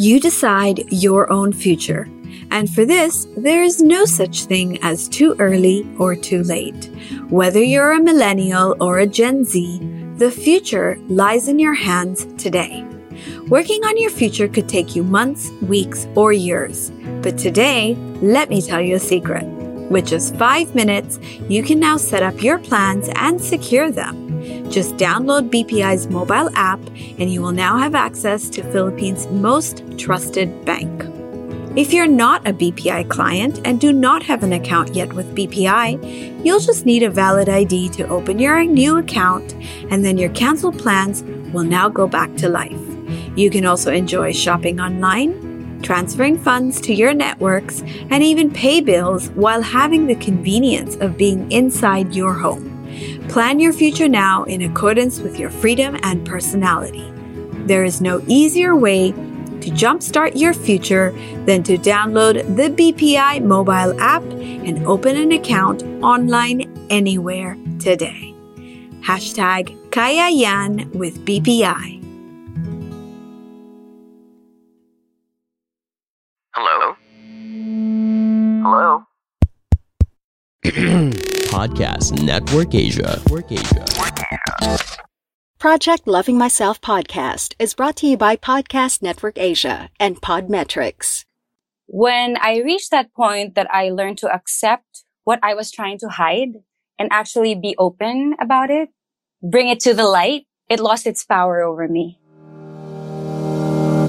You decide your own future. And for this, there is no such thing as too early or too late. Whether you're a millennial or a Gen Z, the future lies in your hands today. Working on your future could take you months, weeks, or years. But today, let me tell you a secret. With just five minutes, you can now set up your plans and secure them. Just download BPI's mobile app and you will now have access to Philippines' most trusted bank. If you're not a BPI client and do not have an account yet with BPI, you'll just need a valid ID to open your new account and then your canceled plans will now go back to life. You can also enjoy shopping online, transferring funds to your networks, and even pay bills while having the convenience of being inside your home. Plan your future now in accordance with your freedom and personality. There is no easier way to jumpstart your future than to download the BPI mobile app and open an account online anywhere today. Hashtag Kayayan with BPI. Hello? Hello? Podcast Network Asia. Network Asia. Project Loving Myself podcast is brought to you by Podcast Network Asia and Podmetrics. When I reached that point that I learned to accept what I was trying to hide and actually be open about it, bring it to the light, it lost its power over me.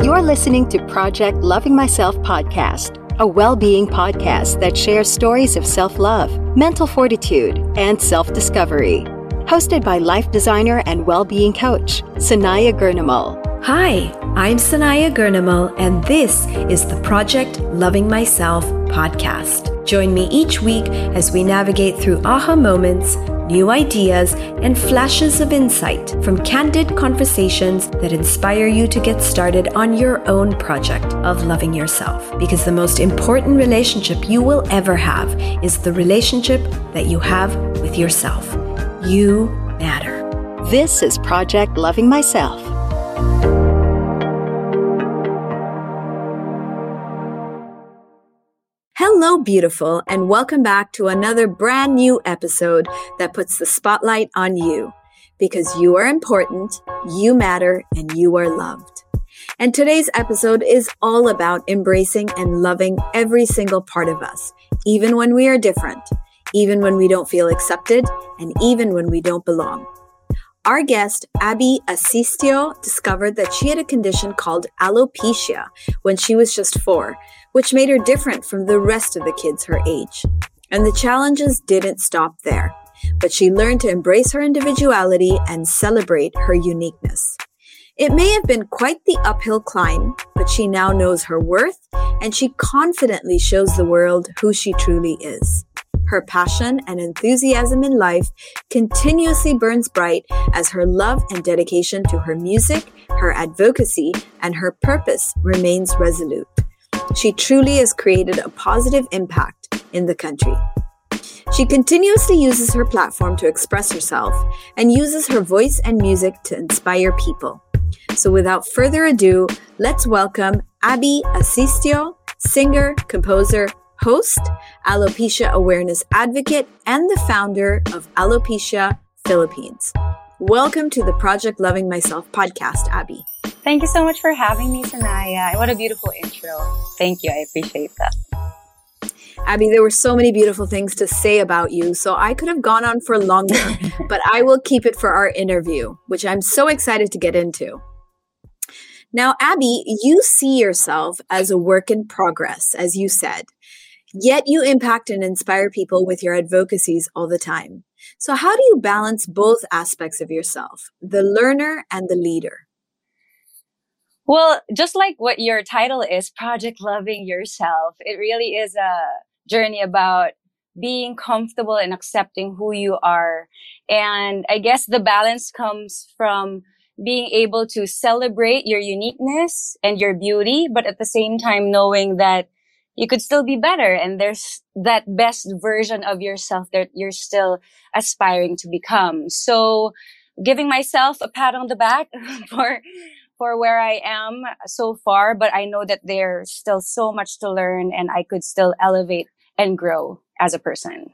You're listening to Project Loving Myself podcast, a well being podcast that shares stories of self love, mental fortitude, and self discovery. Hosted by life designer and well being coach, Sanaya Gurnamal. Hi, I'm Sanaya Gurnamal, and this is the Project Loving Myself podcast. Join me each week as we navigate through aha moments, new ideas, and flashes of insight from candid conversations that inspire you to get started on your own project of loving yourself. Because the most important relationship you will ever have is the relationship that you have with yourself. You matter. This is Project Loving Myself. Hello, beautiful, and welcome back to another brand new episode that puts the spotlight on you because you are important, you matter, and you are loved. And today's episode is all about embracing and loving every single part of us, even when we are different, even when we don't feel accepted, and even when we don't belong. Our guest, Abby Asistio, discovered that she had a condition called alopecia when she was just four, which made her different from the rest of the kids her age. And the challenges didn't stop there, but she learned to embrace her individuality and celebrate her uniqueness. It may have been quite the uphill climb, but she now knows her worth and she confidently shows the world who she truly is. Her passion and enthusiasm in life continuously burns bright as her love and dedication to her music, her advocacy, and her purpose remains resolute. She truly has created a positive impact in the country. She continuously uses her platform to express herself and uses her voice and music to inspire people. So, without further ado, let's welcome Abby Asistio, singer, composer, host, alopecia awareness advocate, and the founder of Alopecia Philippines. Welcome to the Project Loving Myself podcast, Abby. Thank you so much for having me, Sanaya. What a beautiful intro. Thank you. I appreciate that. Abby, there were so many beautiful things to say about you, so I could have gone on for longer, but I will keep it for our interview, which I'm so excited to get into. Now, Abby, you see yourself as a work in progress, as you said. Yet you impact and inspire people with your advocacies all the time. So, how do you balance both aspects of yourself, the learner and the leader? Well, just like what your title is, Project Loving Yourself, it really is a journey about being comfortable and accepting who you are. And I guess the balance comes from being able to celebrate your uniqueness and your beauty, but at the same time knowing that you could still be better and there's that best version of yourself that you're still aspiring to become. So giving myself a pat on the back for for where I am so far, but I know that there's still so much to learn and I could still elevate and grow as a person.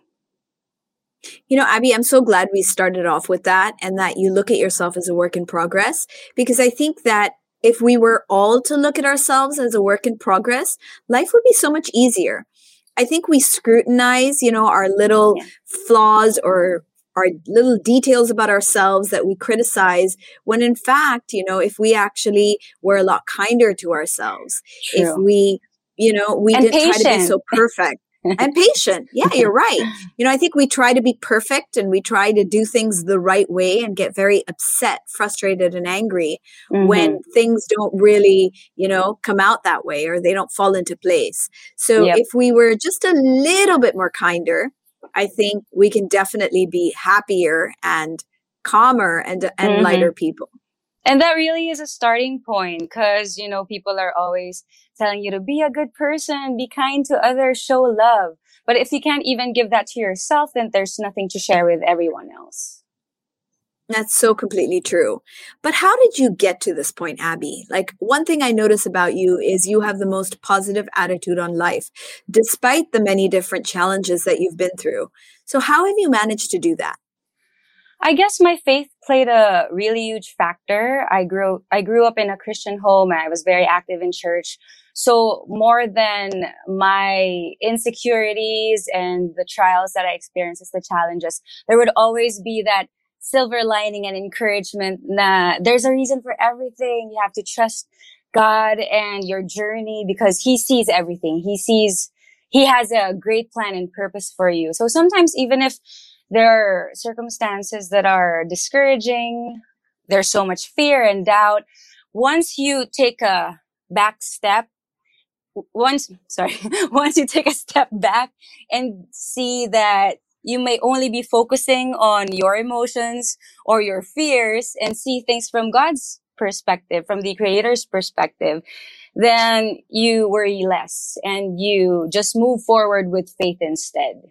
You know, Abby, I'm so glad we started off with that and that you look at yourself as a work in progress because I think that if we were all to look at ourselves as a work in progress, life would be so much easier. I think we scrutinize, you know, our little yeah. flaws or our little details about ourselves that we criticize when in fact, you know, if we actually were a lot kinder to ourselves, True. if we, you know, we and didn't patient. try to be so perfect and patient. Yeah, you're right. You know, I think we try to be perfect and we try to do things the right way and get very upset, frustrated, and angry mm-hmm. when things don't really, you know, come out that way or they don't fall into place. So yep. if we were just a little bit more kinder, I think we can definitely be happier and calmer and and mm-hmm. lighter people. And that really is a starting point because, you know, people are always telling you to be a good person, be kind to others, show love. But if you can't even give that to yourself, then there's nothing to share with everyone else. That's so completely true. But how did you get to this point, Abby? Like, one thing I notice about you is you have the most positive attitude on life, despite the many different challenges that you've been through. So, how have you managed to do that? I guess my faith played a really huge factor. I grew, I grew up in a Christian home and I was very active in church. So more than my insecurities and the trials that I experienced as the challenges, there would always be that silver lining and encouragement that there's a reason for everything. You have to trust God and your journey because he sees everything. He sees, he has a great plan and purpose for you. So sometimes even if there are circumstances that are discouraging. There's so much fear and doubt. Once you take a back step, once, sorry, once you take a step back and see that you may only be focusing on your emotions or your fears and see things from God's perspective, from the creator's perspective, then you worry less and you just move forward with faith instead.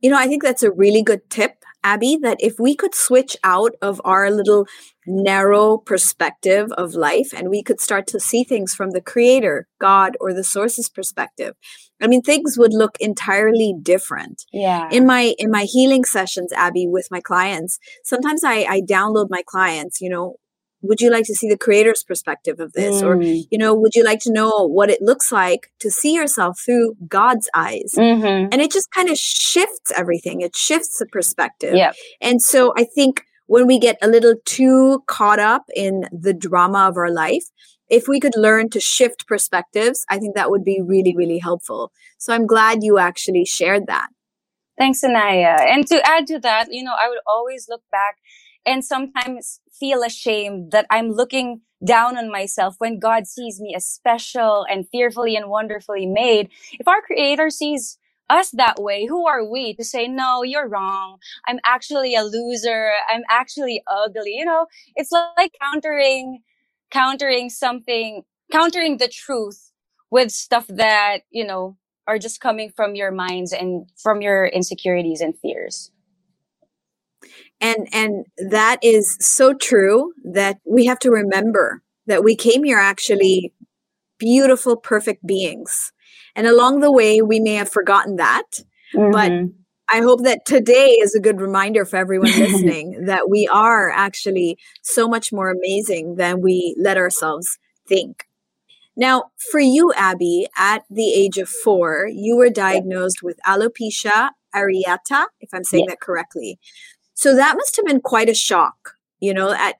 You know, I think that's a really good tip, Abby, that if we could switch out of our little narrow perspective of life and we could start to see things from the creator, God, or the source's perspective, I mean, things would look entirely different. Yeah. In my in my healing sessions, Abby, with my clients, sometimes I, I download my clients, you know, would you like to see the creator's perspective of this? Mm. or you know would you like to know what it looks like to see yourself through god's eyes? Mm-hmm. and it just kind of shifts everything. It shifts the perspective. Yep. and so i think when we get a little too caught up in the drama of our life if we could learn to shift perspectives i think that would be really really helpful. So i'm glad you actually shared that. Thanks Sanaya. And to add to that you know i would always look back and sometimes feel ashamed that I'm looking down on myself when God sees me as special and fearfully and wonderfully made. If our creator sees us that way, who are we to say, no, you're wrong. I'm actually a loser. I'm actually ugly. You know, it's like countering, countering something, countering the truth with stuff that, you know, are just coming from your minds and from your insecurities and fears and and that is so true that we have to remember that we came here actually beautiful perfect beings. And along the way we may have forgotten that mm-hmm. but i hope that today is a good reminder for everyone listening that we are actually so much more amazing than we let ourselves think. Now for you abby at the age of four you were diagnosed with alopecia areata if i'm saying that correctly so that must have been quite a shock, you know, at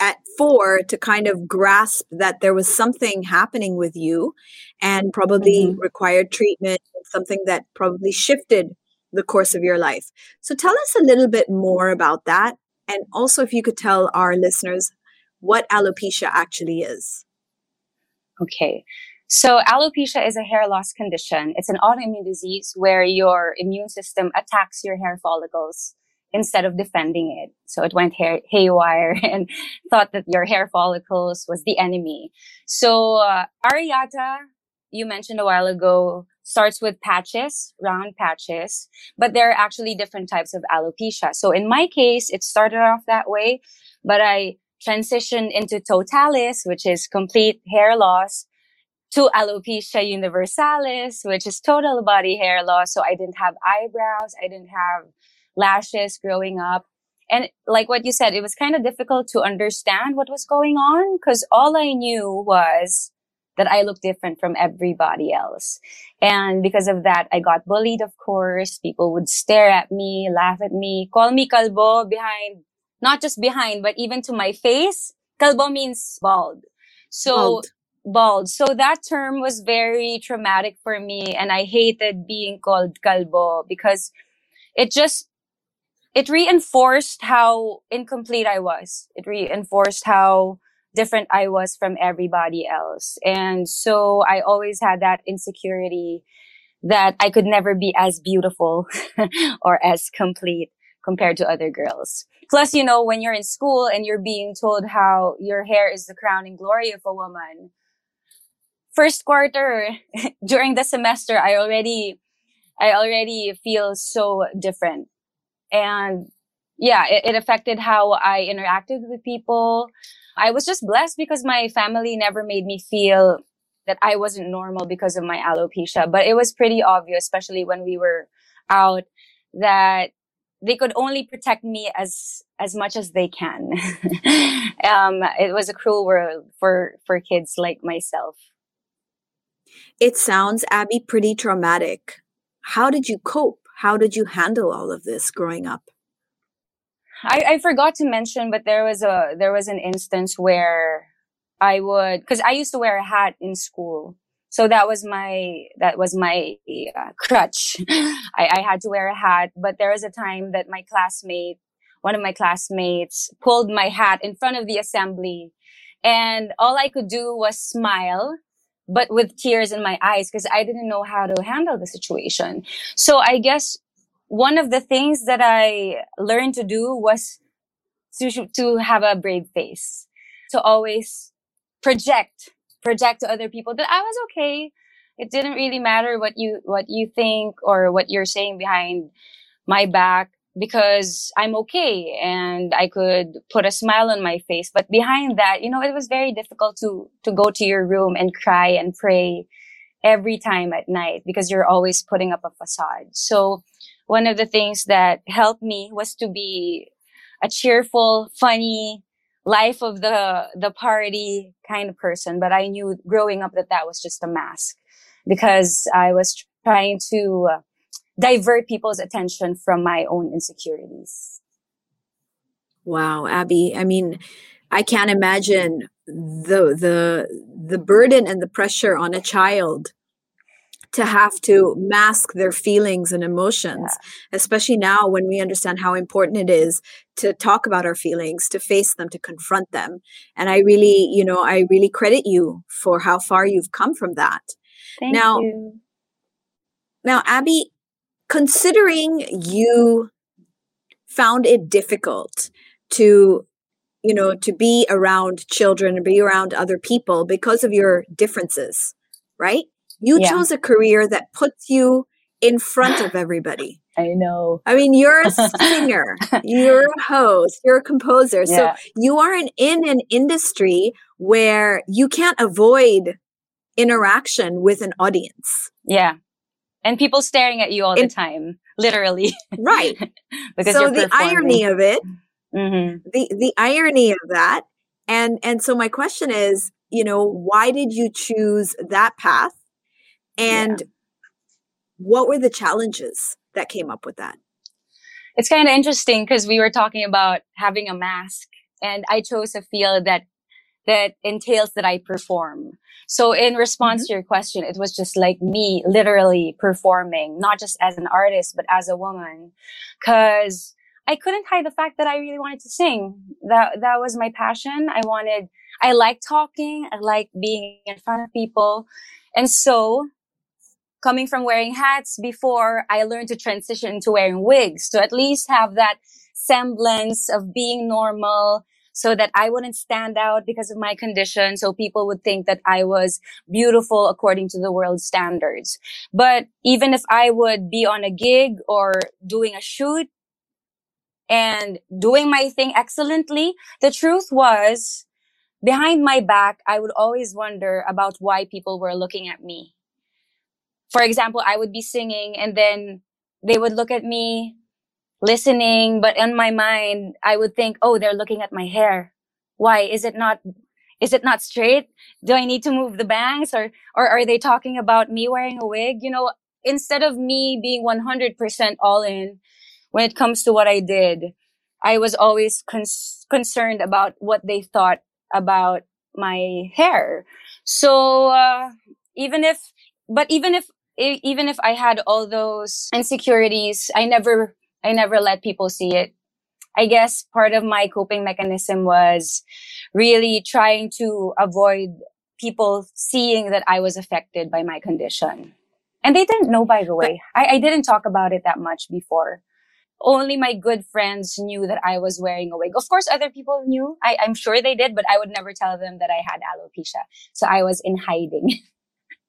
at four to kind of grasp that there was something happening with you and probably mm-hmm. required treatment, something that probably shifted the course of your life. So tell us a little bit more about that. And also, if you could tell our listeners what alopecia actually is. Okay. So alopecia is a hair loss condition. It's an autoimmune disease where your immune system attacks your hair follicles instead of defending it. So it went haywire and thought that your hair follicles was the enemy. So uh, areata, you mentioned a while ago, starts with patches, round patches, but there are actually different types of alopecia. So in my case, it started off that way, but I transitioned into totalis, which is complete hair loss to alopecia universalis, which is total body hair loss. So I didn't have eyebrows. I didn't have lashes growing up. And like what you said, it was kind of difficult to understand what was going on because all I knew was that I looked different from everybody else. And because of that, I got bullied, of course. People would stare at me, laugh at me, call me kalbo behind, not just behind, but even to my face. Kalbo means bald. So bald bald. So that term was very traumatic for me. And I hated being called kalbo because it just, it reinforced how incomplete I was. It reinforced how different I was from everybody else. And so I always had that insecurity that I could never be as beautiful or as complete compared to other girls. Plus, you know, when you're in school and you're being told how your hair is the crowning glory of a woman, first quarter during the semester, I already, I already feel so different. And yeah, it, it affected how I interacted with people. I was just blessed because my family never made me feel that I wasn't normal because of my alopecia, but it was pretty obvious, especially when we were out that they could only protect me as as much as they can. um, it was a cruel world for for kids like myself. It sounds, Abby, pretty traumatic. How did you cope? How did you handle all of this growing up? I, I forgot to mention, but there was a there was an instance where I would because I used to wear a hat in school, so that was my that was my uh, crutch. I, I had to wear a hat, but there was a time that my classmate, one of my classmates, pulled my hat in front of the assembly, and all I could do was smile but with tears in my eyes because I didn't know how to handle the situation. So I guess one of the things that I learned to do was to, to have a brave face, to always project, project to other people that I was okay. It didn't really matter what you, what you think or what you're saying behind my back because I'm okay and I could put a smile on my face. But behind that, you know, it was very difficult to, to go to your room and cry and pray every time at night because you're always putting up a facade. So one of the things that helped me was to be a cheerful, funny, life of the, the party kind of person. But I knew growing up that that was just a mask because I was trying to uh, divert people's attention from my own insecurities. Wow, Abby. I mean, I can't imagine the the the burden and the pressure on a child to have to mask their feelings and emotions, yeah. especially now when we understand how important it is to talk about our feelings, to face them, to confront them. And I really, you know, I really credit you for how far you've come from that. Thank now, you. Now, Abby, considering you found it difficult to you know to be around children and be around other people because of your differences right? You yeah. chose a career that puts you in front of everybody. I know. I mean you're a singer you're a host you're a composer yeah. so you are in, in an industry where you can't avoid interaction with an audience. Yeah and people staring at you all the time, literally. Right. because so the irony of it, mm-hmm. the the irony of that, and and so my question is, you know, why did you choose that path, and yeah. what were the challenges that came up with that? It's kind of interesting because we were talking about having a mask, and I chose a field that that entails that I perform. So in response mm-hmm. to your question, it was just like me literally performing, not just as an artist, but as a woman. Cause I couldn't hide the fact that I really wanted to sing. That, that was my passion. I wanted, I like talking. I like being in front of people. And so coming from wearing hats before, I learned to transition into wearing wigs to at least have that semblance of being normal so that I wouldn't stand out because of my condition. So people would think that I was beautiful according to the world standards. But even if I would be on a gig or doing a shoot and doing my thing excellently, the truth was behind my back, I would always wonder about why people were looking at me. For example, I would be singing and then they would look at me listening, but in my mind, I would think, oh, they're looking at my hair. Why? Is it not, is it not straight? Do I need to move the bangs or, or are they talking about me wearing a wig? You know, instead of me being 100% all in when it comes to what I did, I was always cons- concerned about what they thought about my hair. So, uh, even if, but even if, even if I had all those insecurities, I never I never let people see it. I guess part of my coping mechanism was really trying to avoid people seeing that I was affected by my condition. And they didn't know, by the way. I, I didn't talk about it that much before. Only my good friends knew that I was wearing a wig. Of course, other people knew. I, I'm sure they did, but I would never tell them that I had alopecia. So I was in hiding.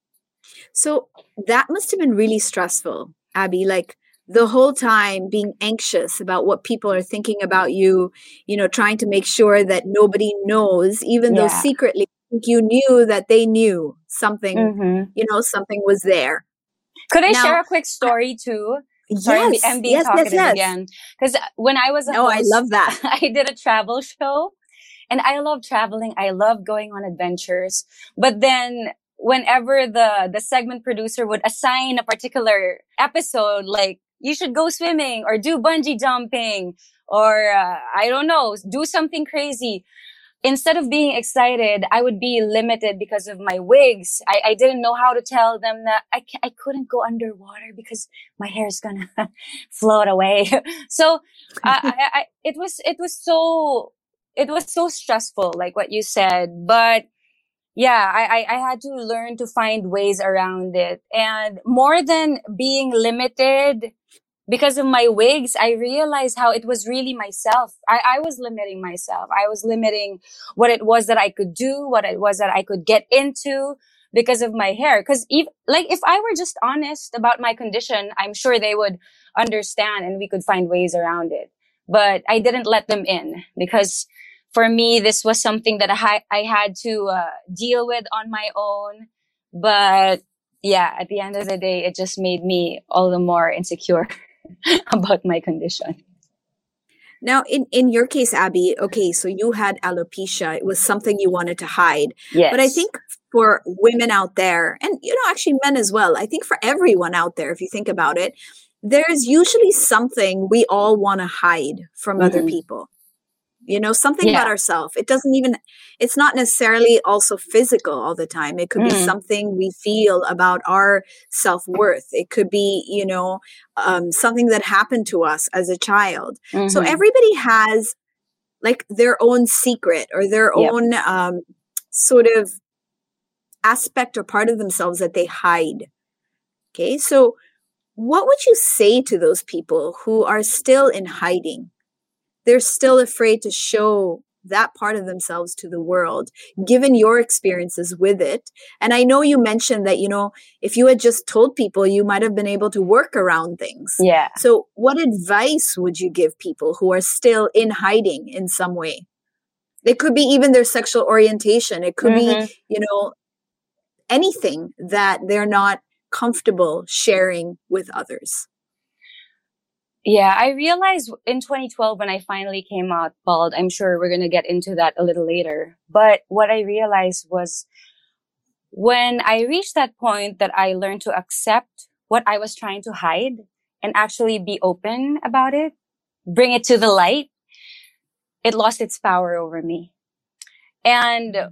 so that must have been really stressful, Abby. Like, the whole time being anxious about what people are thinking about you, you know, trying to make sure that nobody knows, even yeah. though secretly you knew that they knew something, mm-hmm. you know, something was there. Could I now, share a quick story too? Sorry, yes, I'm being yes, talkative yes, yes. again. Because when I was a no, host, I love that. I did a travel show, and I love traveling. I love going on adventures. But then whenever the the segment producer would assign a particular episode, like you should go swimming or do bungee jumping or uh, I don't know, do something crazy. Instead of being excited, I would be limited because of my wigs. I, I didn't know how to tell them that I, I couldn't go underwater because my hair is gonna float away. so I, I, it was, it was so, it was so stressful, like what you said, but yeah, I, I, had to learn to find ways around it. And more than being limited because of my wigs, I realized how it was really myself. I, I was limiting myself. I was limiting what it was that I could do, what it was that I could get into because of my hair. Cause if, like, if I were just honest about my condition, I'm sure they would understand and we could find ways around it. But I didn't let them in because for me, this was something that I, I had to uh, deal with on my own. But yeah, at the end of the day, it just made me all the more insecure about my condition. Now, in, in your case, Abby, okay, so you had alopecia. It was something you wanted to hide. Yes. But I think for women out there, and, you know, actually men as well, I think for everyone out there, if you think about it, there's usually something we all want to hide from mm-hmm. other people you know something yeah. about ourselves it doesn't even it's not necessarily also physical all the time it could mm. be something we feel about our self-worth it could be you know um, something that happened to us as a child mm-hmm. so everybody has like their own secret or their yep. own um, sort of aspect or part of themselves that they hide okay so what would you say to those people who are still in hiding they're still afraid to show that part of themselves to the world, given your experiences with it. And I know you mentioned that, you know, if you had just told people, you might have been able to work around things. Yeah. So, what advice would you give people who are still in hiding in some way? It could be even their sexual orientation, it could mm-hmm. be, you know, anything that they're not comfortable sharing with others. Yeah, I realized in 2012 when I finally came out bald, I'm sure we're going to get into that a little later. But what I realized was when I reached that point that I learned to accept what I was trying to hide and actually be open about it, bring it to the light, it lost its power over me. And hmm.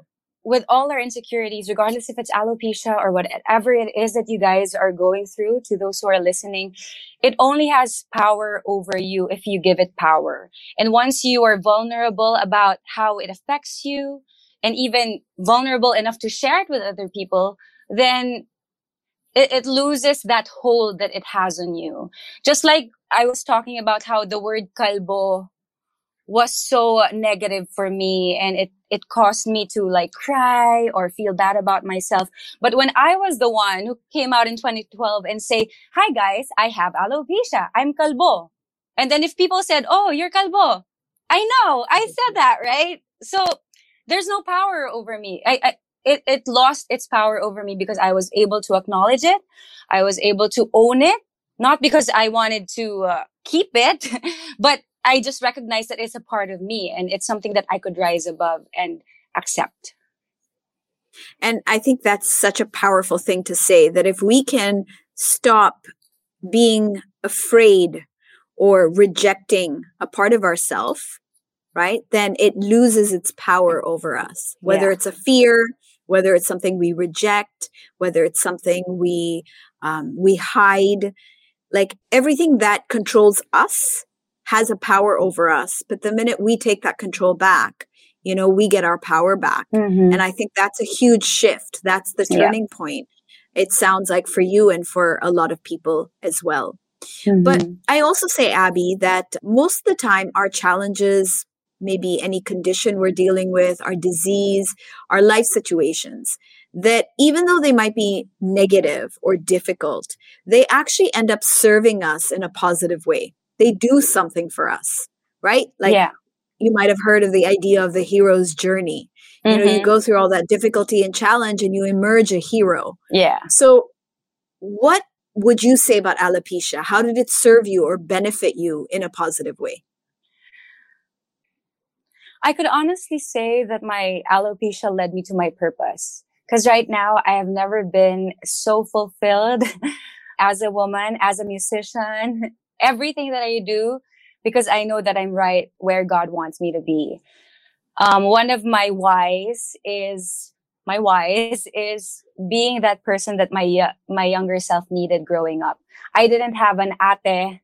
With all our insecurities, regardless if it's alopecia or whatever it is that you guys are going through, to those who are listening, it only has power over you if you give it power. And once you are vulnerable about how it affects you and even vulnerable enough to share it with other people, then it, it loses that hold that it has on you. Just like I was talking about how the word kalbo was so negative for me and it it caused me to like cry or feel bad about myself. But when I was the one who came out in 2012 and say, "Hi guys, I have alopecia. I'm kalbo." And then if people said, "Oh, you're kalbo." I know. I said that, right? So there's no power over me. I, I it, it lost its power over me because I was able to acknowledge it. I was able to own it, not because I wanted to uh, keep it, but I just recognize that it's a part of me and it's something that I could rise above and accept. And I think that's such a powerful thing to say that if we can stop being afraid or rejecting a part of ourself, right, then it loses its power over us. Whether yeah. it's a fear, whether it's something we reject, whether it's something we um, we hide, like everything that controls us has a power over us. But the minute we take that control back, you know, we get our power back. Mm-hmm. And I think that's a huge shift. That's the turning yeah. point. It sounds like for you and for a lot of people as well. Mm-hmm. But I also say, Abby, that most of the time our challenges, maybe any condition we're dealing with, our disease, our life situations, that even though they might be negative or difficult, they actually end up serving us in a positive way they do something for us, right? Like yeah. you might have heard of the idea of the hero's journey. You mm-hmm. know, you mm-hmm. go through all that difficulty and challenge and you emerge a hero. Yeah. So what would you say about alopecia? How did it serve you or benefit you in a positive way? I could honestly say that my alopecia led me to my purpose. Because right now I have never been so fulfilled as a woman, as a musician, everything that I do because I know that I'm right where God wants me to be. Um, one of my whys is my whys is being that person that my my younger self needed growing up. I didn't have an ate,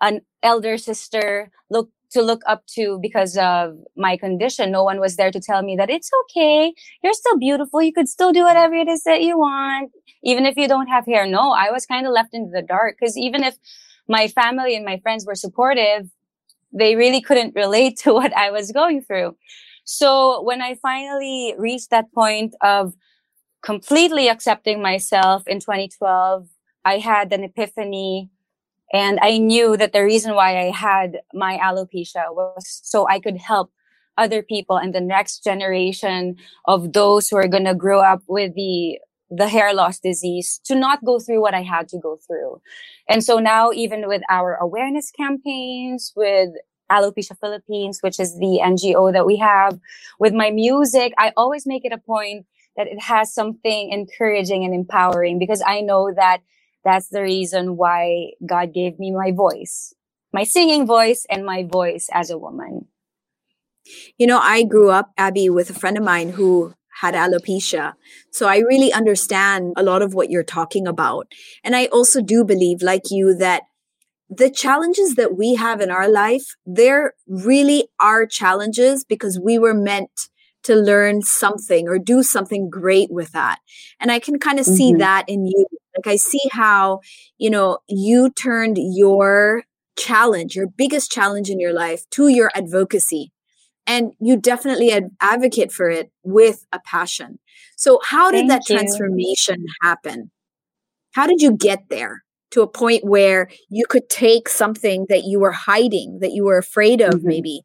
an elder sister look to look up to because of my condition. No one was there to tell me that it's okay. You're still beautiful. You could still do whatever it is that you want, even if you don't have hair. No, I was kind of left into the dark because even if my family and my friends were supportive, they really couldn't relate to what I was going through. So when I finally reached that point of completely accepting myself in 2012, I had an epiphany and I knew that the reason why I had my alopecia was so I could help other people and the next generation of those who are going to grow up with the the hair loss disease to not go through what I had to go through. And so now, even with our awareness campaigns, with Alopecia Philippines, which is the NGO that we have, with my music, I always make it a point that it has something encouraging and empowering because I know that that's the reason why God gave me my voice, my singing voice and my voice as a woman. You know, I grew up, Abby, with a friend of mine who had alopecia. So I really understand a lot of what you're talking about. And I also do believe, like you, that the challenges that we have in our life, they're really our challenges because we were meant to learn something or do something great with that. And I can kind of mm-hmm. see that in you. Like I see how, you know, you turned your challenge, your biggest challenge in your life to your advocacy and you definitely ad- advocate for it with a passion. So, how did Thank that you. transformation happen? How did you get there to a point where you could take something that you were hiding, that you were afraid of, mm-hmm. maybe,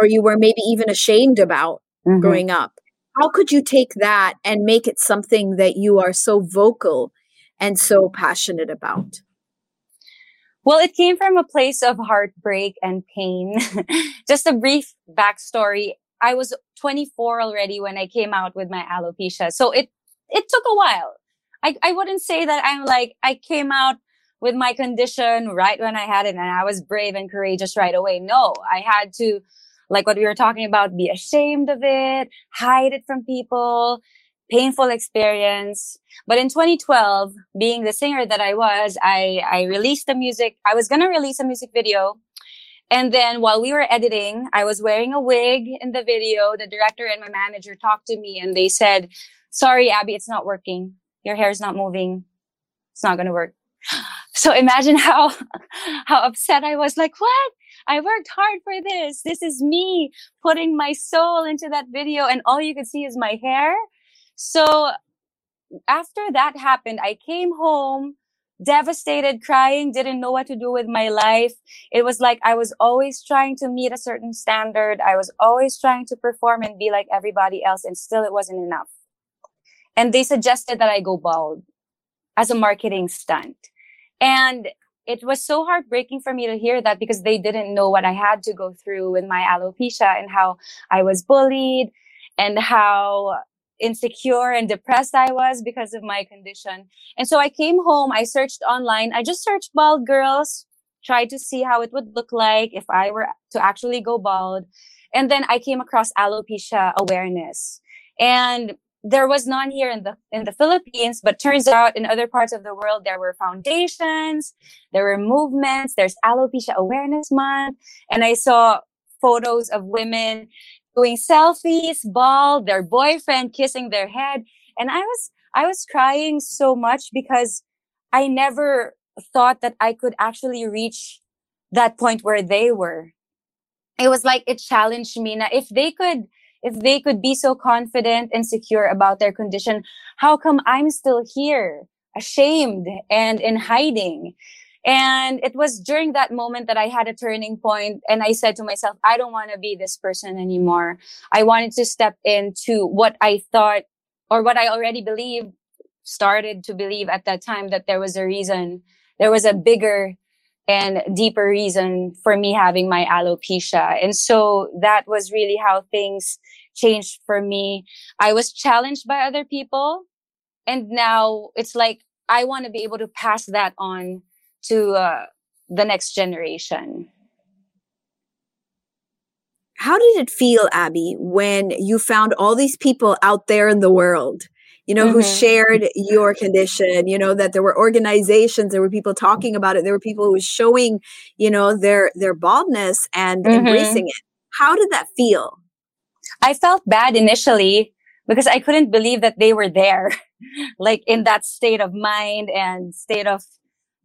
or you were maybe even ashamed about mm-hmm. growing up? How could you take that and make it something that you are so vocal and so passionate about? Well, it came from a place of heartbreak and pain. Just a brief backstory. I was 24 already when I came out with my alopecia. So it, it took a while. I, I wouldn't say that I'm like, I came out with my condition right when I had it and I was brave and courageous right away. No, I had to like what we were talking about, be ashamed of it, hide it from people, painful experience. But in 2012, being the singer that I was, I, I released the music. I was going to release a music video. And then while we were editing, I was wearing a wig in the video. The director and my manager talked to me and they said, sorry, Abby, it's not working. Your hair is not moving. It's not going to work. So imagine how, how upset I was like, what? I worked hard for this. This is me putting my soul into that video and all you could see is my hair. So after that happened, I came home devastated, crying, didn't know what to do with my life. It was like I was always trying to meet a certain standard. I was always trying to perform and be like everybody else and still it wasn't enough. And they suggested that I go bald as a marketing stunt. And it was so heartbreaking for me to hear that because they didn't know what I had to go through with my alopecia and how I was bullied and how insecure and depressed I was because of my condition. And so I came home, I searched online, I just searched bald girls, tried to see how it would look like if I were to actually go bald. And then I came across alopecia awareness. And there was none here in the in the Philippines, but turns out in other parts of the world there were foundations, there were movements, there's alopecia awareness month, and I saw photos of women doing selfies, bald, their boyfriend kissing their head, and I was I was crying so much because I never thought that I could actually reach that point where they were. It was like it challenged me. Now, if they could if they could be so confident and secure about their condition, how come I'm still here, ashamed and in hiding? And it was during that moment that I had a turning point and I said to myself, I don't want to be this person anymore. I wanted to step into what I thought or what I already believed, started to believe at that time that there was a reason, there was a bigger and deeper reason for me having my alopecia. And so that was really how things changed for me. I was challenged by other people. And now it's like, I want to be able to pass that on to uh, the next generation. How did it feel, Abby, when you found all these people out there in the world you know, mm-hmm. who shared your condition, you know, that there were organizations, there were people talking about it, there were people who were showing, you know, their their baldness and mm-hmm. embracing it. How did that feel? I felt bad initially because I couldn't believe that they were there, like in that state of mind and state of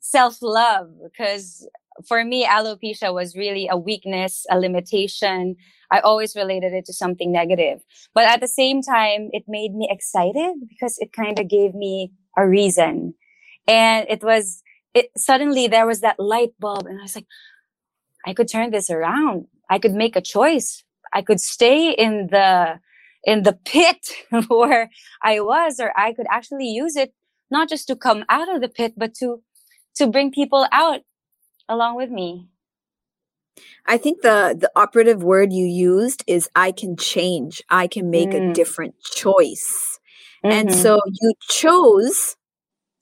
self love. Because for me, alopecia was really a weakness, a limitation, I always related it to something negative. But at the same time, it made me excited because it kind of gave me a reason. And it was, it suddenly there was that light bulb and I was like, I could turn this around. I could make a choice. I could stay in the, in the pit where I was, or I could actually use it not just to come out of the pit, but to, to bring people out along with me. I think the the operative word you used is I can change. I can make mm. a different choice. Mm-hmm. And so you chose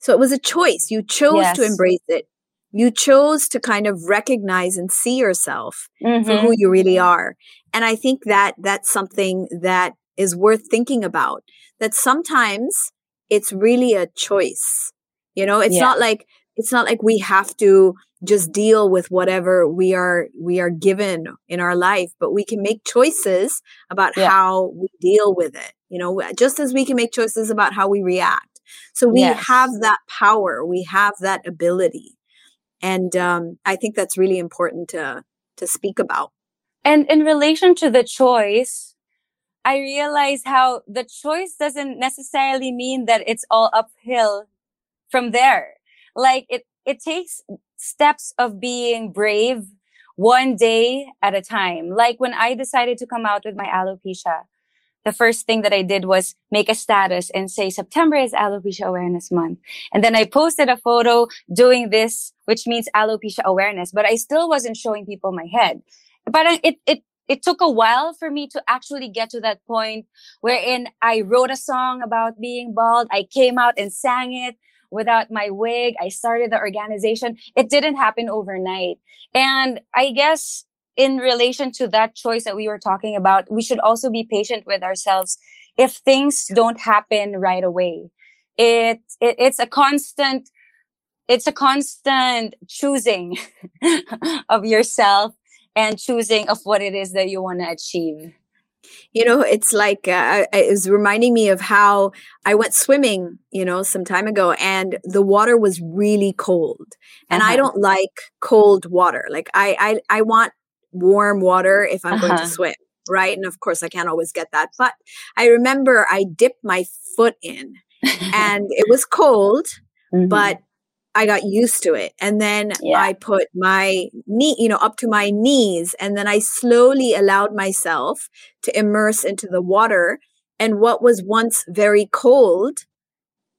so it was a choice. You chose yes. to embrace it. You chose to kind of recognize and see yourself mm-hmm. for who you really are. And I think that that's something that is worth thinking about. That sometimes it's really a choice. You know, it's yeah. not like it's not like we have to just deal with whatever we are we are given in our life but we can make choices about yeah. how we deal with it you know just as we can make choices about how we react so we yes. have that power we have that ability and um, i think that's really important to to speak about and in relation to the choice i realize how the choice doesn't necessarily mean that it's all uphill from there like it it takes steps of being brave one day at a time. Like when I decided to come out with my alopecia, the first thing that I did was make a status and say September is alopecia awareness month. And then I posted a photo doing this, which means alopecia awareness, but I still wasn't showing people my head. But it, it, it took a while for me to actually get to that point wherein I wrote a song about being bald. I came out and sang it without my wig. I started the organization. It didn't happen overnight. And I guess in relation to that choice that we were talking about, we should also be patient with ourselves if things don't happen right away. It, it it's a constant, it's a constant choosing of yourself and choosing of what it is that you want to achieve. You know, it's like uh, it was reminding me of how I went swimming, you know, some time ago, and the water was really cold, and uh-huh. I don't like cold water. Like I, I, I want warm water if I'm uh-huh. going to uh-huh. swim, right? And of course, I can't always get that. But I remember I dipped my foot in, and it was cold, mm-hmm. but I got used to it. And then yeah. I put my knee, you know, up to my knees. And then I slowly allowed myself to immerse into the water. And what was once very cold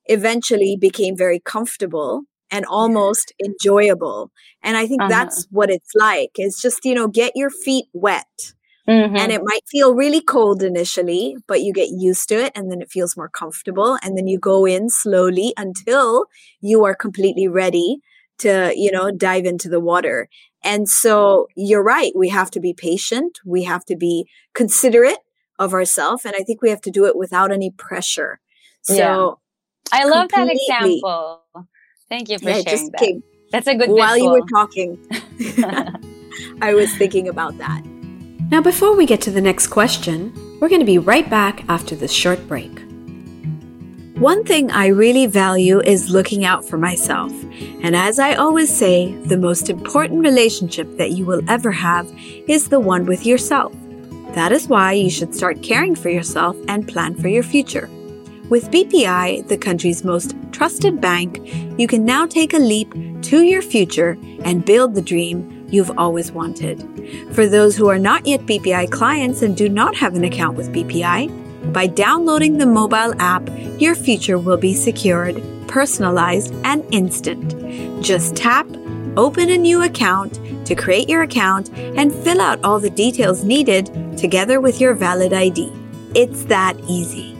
eventually became very comfortable and almost enjoyable. And I think uh-huh. that's what it's like. It's just, you know, get your feet wet Mm-hmm. And it might feel really cold initially, but you get used to it and then it feels more comfortable. And then you go in slowly until you are completely ready to, you know, dive into the water. And so you're right. We have to be patient. We have to be considerate of ourselves. And I think we have to do it without any pressure. So yeah. I love that example. Thank you for yeah, sharing that. That's a good While visual. you were talking, I was thinking about that. Now, before we get to the next question, we're going to be right back after this short break. One thing I really value is looking out for myself. And as I always say, the most important relationship that you will ever have is the one with yourself. That is why you should start caring for yourself and plan for your future. With BPI, the country's most trusted bank, you can now take a leap to your future and build the dream you've always wanted. For those who are not yet BPI clients and do not have an account with BPI, by downloading the mobile app, your future will be secured, personalized, and instant. Just tap, open a new account to create your account, and fill out all the details needed together with your valid ID. It's that easy.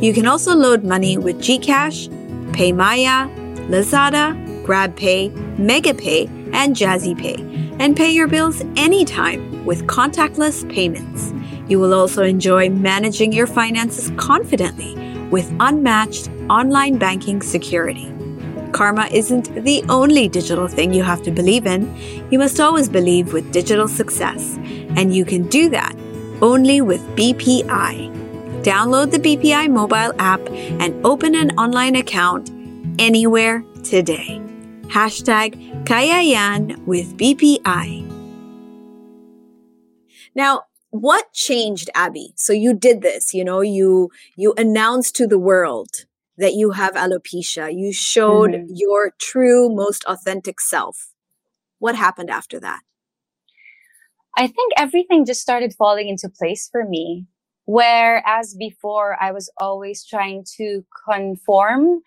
You can also load money with GCash, PayMaya, Lazada, GrabPay, MegaPay, and JazzyPay and pay your bills anytime with contactless payments. You will also enjoy managing your finances confidently with unmatched online banking security. Karma isn't the only digital thing you have to believe in. You must always believe with digital success, and you can do that only with BPI. Download the BPI mobile app and open an online account anywhere today. Hashtag Kayayan with BPI. Now, what changed Abby? So you did this, you know, you you announced to the world that you have alopecia. You showed mm-hmm. your true most authentic self. What happened after that? I think everything just started falling into place for me. Whereas before I was always trying to conform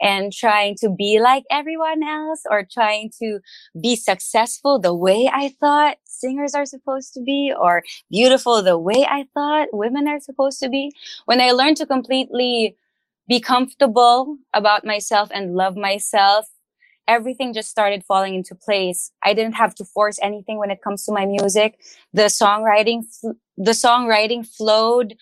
and trying to be like everyone else or trying to be successful the way I thought singers are supposed to be or beautiful the way I thought women are supposed to be. When I learned to completely be comfortable about myself and love myself, everything just started falling into place. I didn't have to force anything when it comes to my music. The songwriting, the songwriting flowed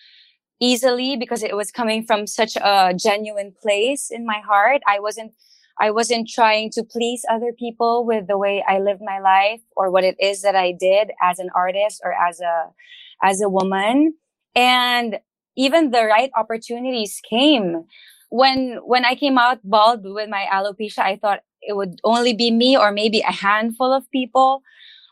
easily because it was coming from such a genuine place in my heart. I wasn't, I wasn't trying to please other people with the way I lived my life or what it is that I did as an artist or as a, as a woman. And even the right opportunities came. When, when I came out bald with my alopecia, I thought it would only be me or maybe a handful of people.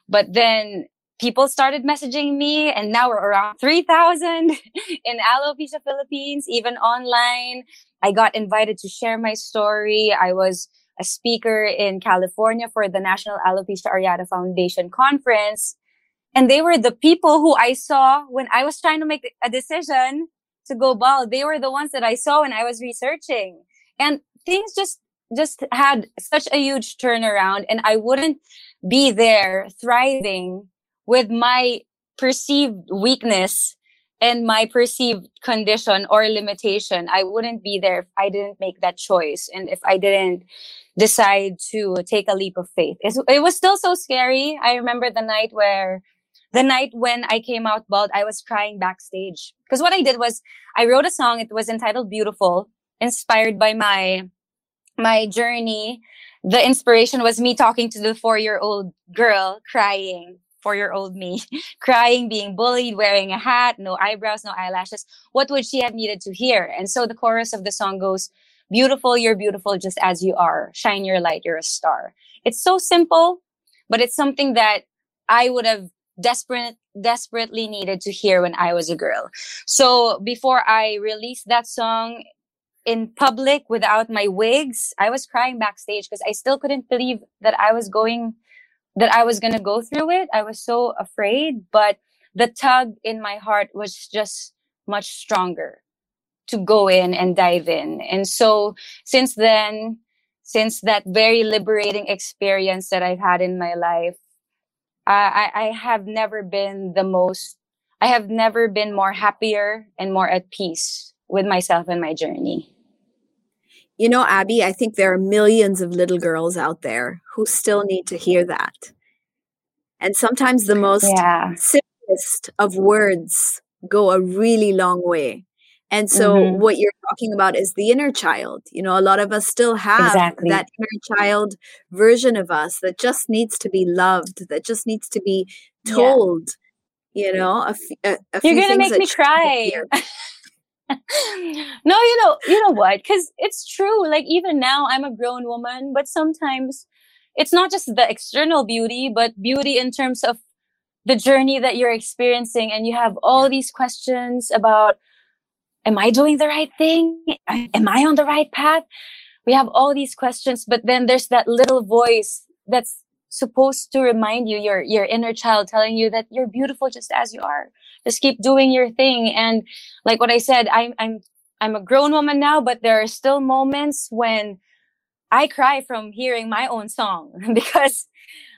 But then people started messaging me and now we're around 3000 in alopecia philippines even online. I got invited to share my story. I was a speaker in california for the national alopecia areata foundation conference and they were the people who i saw when i was trying to make a decision to go bald. They were the ones that i saw when i was researching. And things just just had such a huge turnaround and i wouldn't be there thriving with my perceived weakness and my perceived condition or limitation, I wouldn't be there if I didn't make that choice and if I didn't decide to take a leap of faith. It's, it was still so scary. I remember the night where the night when I came out bald, I was crying backstage. Because what I did was I wrote a song. It was entitled Beautiful, inspired by my, my journey. The inspiration was me talking to the four year old girl crying, four year old me crying, being bullied, wearing a hat, no eyebrows, no eyelashes. What would she have needed to hear? And so the chorus of the song goes, beautiful, you're beautiful just as you are. Shine your light, you're a star. It's so simple, but it's something that I would have desperate desperately needed to hear when I was a girl. So before I released that song in public without my wigs, I was crying backstage because I still couldn't believe that I was going that I was going to go through it. I was so afraid, but the tug in my heart was just much stronger to go in and dive in. And so since then, since that very liberating experience that I've had in my life, I, I have never been the most, I have never been more happier and more at peace with myself and my journey. You know, Abby, I think there are millions of little girls out there who still need to hear that. And sometimes the most yeah. simplest of words go a really long way. And so, mm-hmm. what you're talking about is the inner child. You know, a lot of us still have exactly. that inner child version of us that just needs to be loved, that just needs to be told. Yeah. You know, a, a, a you're gonna make me cry. no, you know, you know what? Because it's true. Like even now, I'm a grown woman, but sometimes it's not just the external beauty, but beauty in terms of the journey that you're experiencing, and you have all these questions about am I doing the right thing? Am I on the right path? We have all these questions, but then there's that little voice that's supposed to remind you, your, your inner child telling you that you're beautiful just as you are. Just keep doing your thing. And like what I said, I'm, I'm, I'm a grown woman now, but there are still moments when I cry from hearing my own song because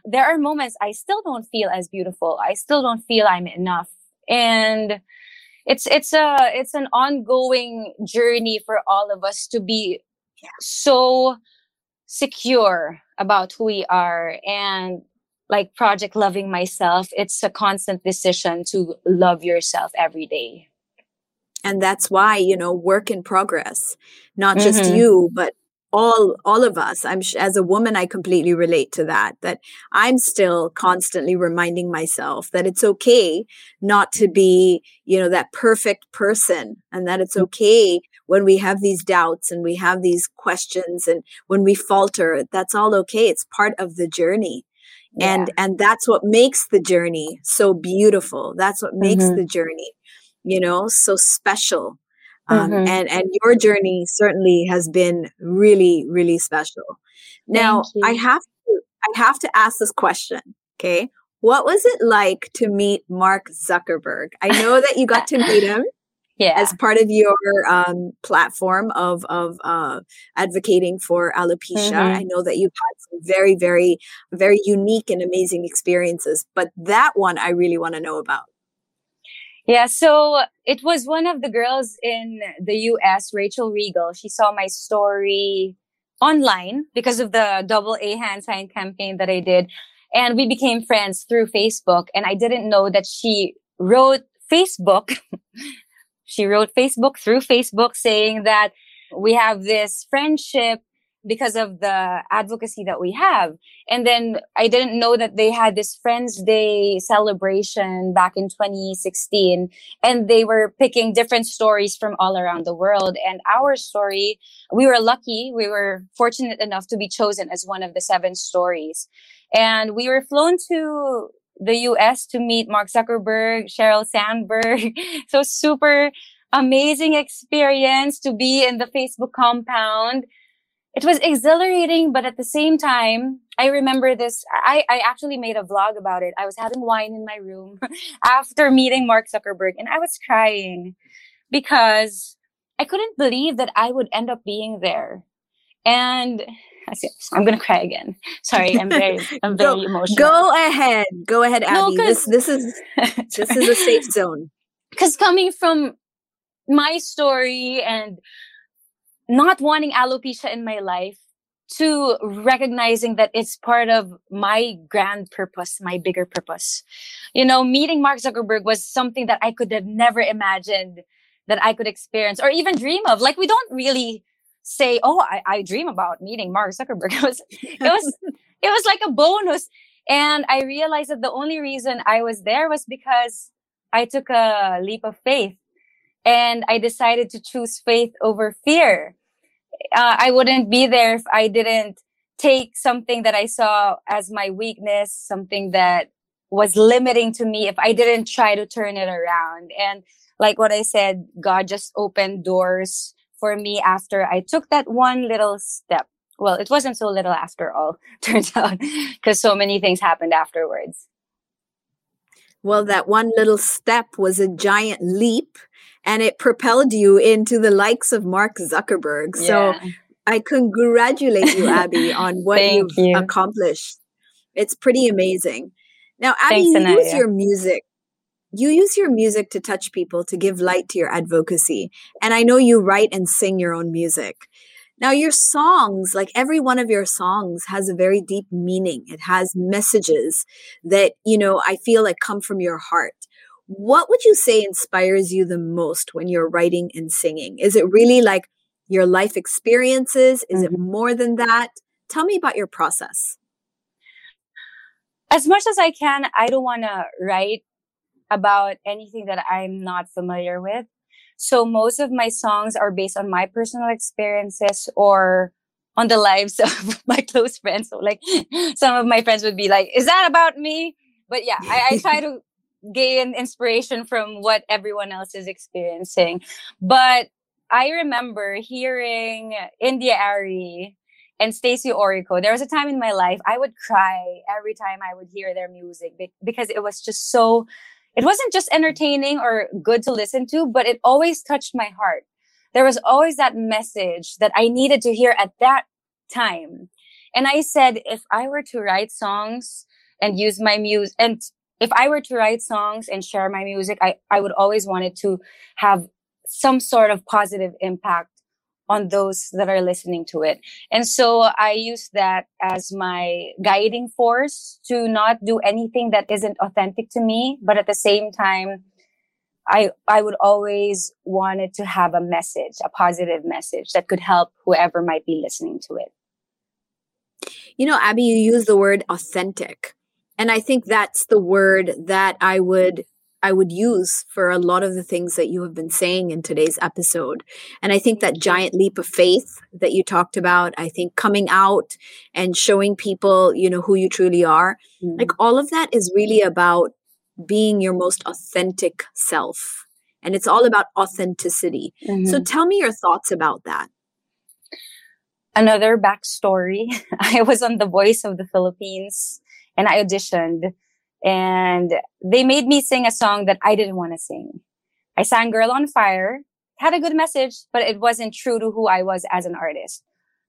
there are moments I still don't feel as beautiful. I still don't feel I'm enough. And it's it's a it's an ongoing journey for all of us to be so secure about who we are and like project loving myself it's a constant decision to love yourself every day and that's why you know work in progress not just mm-hmm. you but all all of us i'm as a woman i completely relate to that that i'm still constantly reminding myself that it's okay not to be you know that perfect person and that it's mm. okay when we have these doubts and we have these questions and when we falter that's all okay it's part of the journey yeah. and and that's what makes the journey so beautiful that's what makes mm-hmm. the journey you know so special um, mm-hmm. and and your journey certainly has been really really special. Now I have to I have to ask this question. Okay, what was it like to meet Mark Zuckerberg? I know that you got to meet him. Yeah. as part of your um, platform of of uh, advocating for alopecia. Mm-hmm. I know that you've had some very, very, very unique and amazing experiences, but that one I really want to know about. Yeah, so it was one of the girls in the US, Rachel Regal. She saw my story online because of the double A hand sign campaign that I did. And we became friends through Facebook. And I didn't know that she wrote Facebook. she wrote Facebook through Facebook saying that we have this friendship because of the advocacy that we have. And then I didn't know that they had this Friends Day celebration back in 2016 and they were picking different stories from all around the world. And our story, we were lucky. We were fortunate enough to be chosen as one of the seven stories. And we were flown to the US to meet Mark Zuckerberg, Sheryl Sandberg. so super amazing experience to be in the Facebook compound it was exhilarating, but at the same time, I remember this. I, I actually made a vlog about it. I was having wine in my room after meeting Mark Zuckerberg and I was crying because I couldn't believe that I would end up being there. And I'm gonna cry again. Sorry, I'm very, I'm very go, emotional. Go ahead, go ahead, Abby. No, this, this is, this is a safe zone. Because coming from my story and not wanting alopecia in my life, to recognizing that it's part of my grand purpose, my bigger purpose. You know, meeting Mark Zuckerberg was something that I could have never imagined that I could experience or even dream of. Like we don't really say, "Oh, I, I dream about meeting Mark Zuckerberg." It was, it was, it was like a bonus. And I realized that the only reason I was there was because I took a leap of faith and I decided to choose faith over fear. Uh, I wouldn't be there if I didn't take something that I saw as my weakness, something that was limiting to me if I didn't try to turn it around. And like what I said, God just opened doors for me after I took that one little step. Well, it wasn't so little after all, turns out, because so many things happened afterwards. Well, that one little step was a giant leap and it propelled you into the likes of Mark Zuckerberg. Yeah. So I congratulate you, Abby, on what you've you. accomplished. It's pretty amazing. Now, Abby, Thanks, you use your music you use your music to touch people, to give light to your advocacy. And I know you write and sing your own music. Now, your songs, like every one of your songs, has a very deep meaning. It has messages that, you know, I feel like come from your heart. What would you say inspires you the most when you're writing and singing? Is it really like your life experiences? Is mm-hmm. it more than that? Tell me about your process. As much as I can, I don't want to write about anything that I'm not familiar with. So most of my songs are based on my personal experiences or on the lives of my close friends. So like some of my friends would be like, is that about me? But yeah, I, I try to gain inspiration from what everyone else is experiencing. But I remember hearing India Arie and Stacie Orrico. There was a time in my life I would cry every time I would hear their music because it was just so it wasn't just entertaining or good to listen to, but it always touched my heart. There was always that message that I needed to hear at that time. And I said, if I were to write songs and use my music, and if I were to write songs and share my music, I, I would always want it to have some sort of positive impact on those that are listening to it. And so I use that as my guiding force to not do anything that isn't authentic to me, but at the same time, I, I would always wanted to have a message, a positive message that could help whoever might be listening to it. You know, Abby, you use the word authentic. And I think that's the word that I would I would use for a lot of the things that you have been saying in today's episode. And I think that giant leap of faith that you talked about, I think coming out and showing people, you know, who you truly are, mm-hmm. like all of that is really about being your most authentic self. And it's all about authenticity. Mm-hmm. So tell me your thoughts about that. Another backstory I was on The Voice of the Philippines and I auditioned and they made me sing a song that I didn't want to sing. I sang Girl on Fire, had a good message, but it wasn't true to who I was as an artist.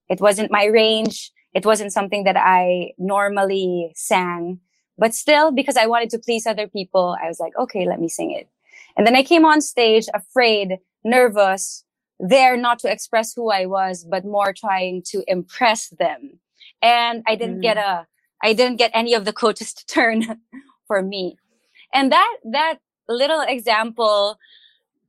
It wasn't my range. It wasn't something that I normally sang. But still, because I wanted to please other people, I was like, okay, let me sing it. And then I came on stage afraid, nervous, there not to express who I was, but more trying to impress them. And I didn't mm. get a I didn't get any of the coaches to turn for me. And that, that little example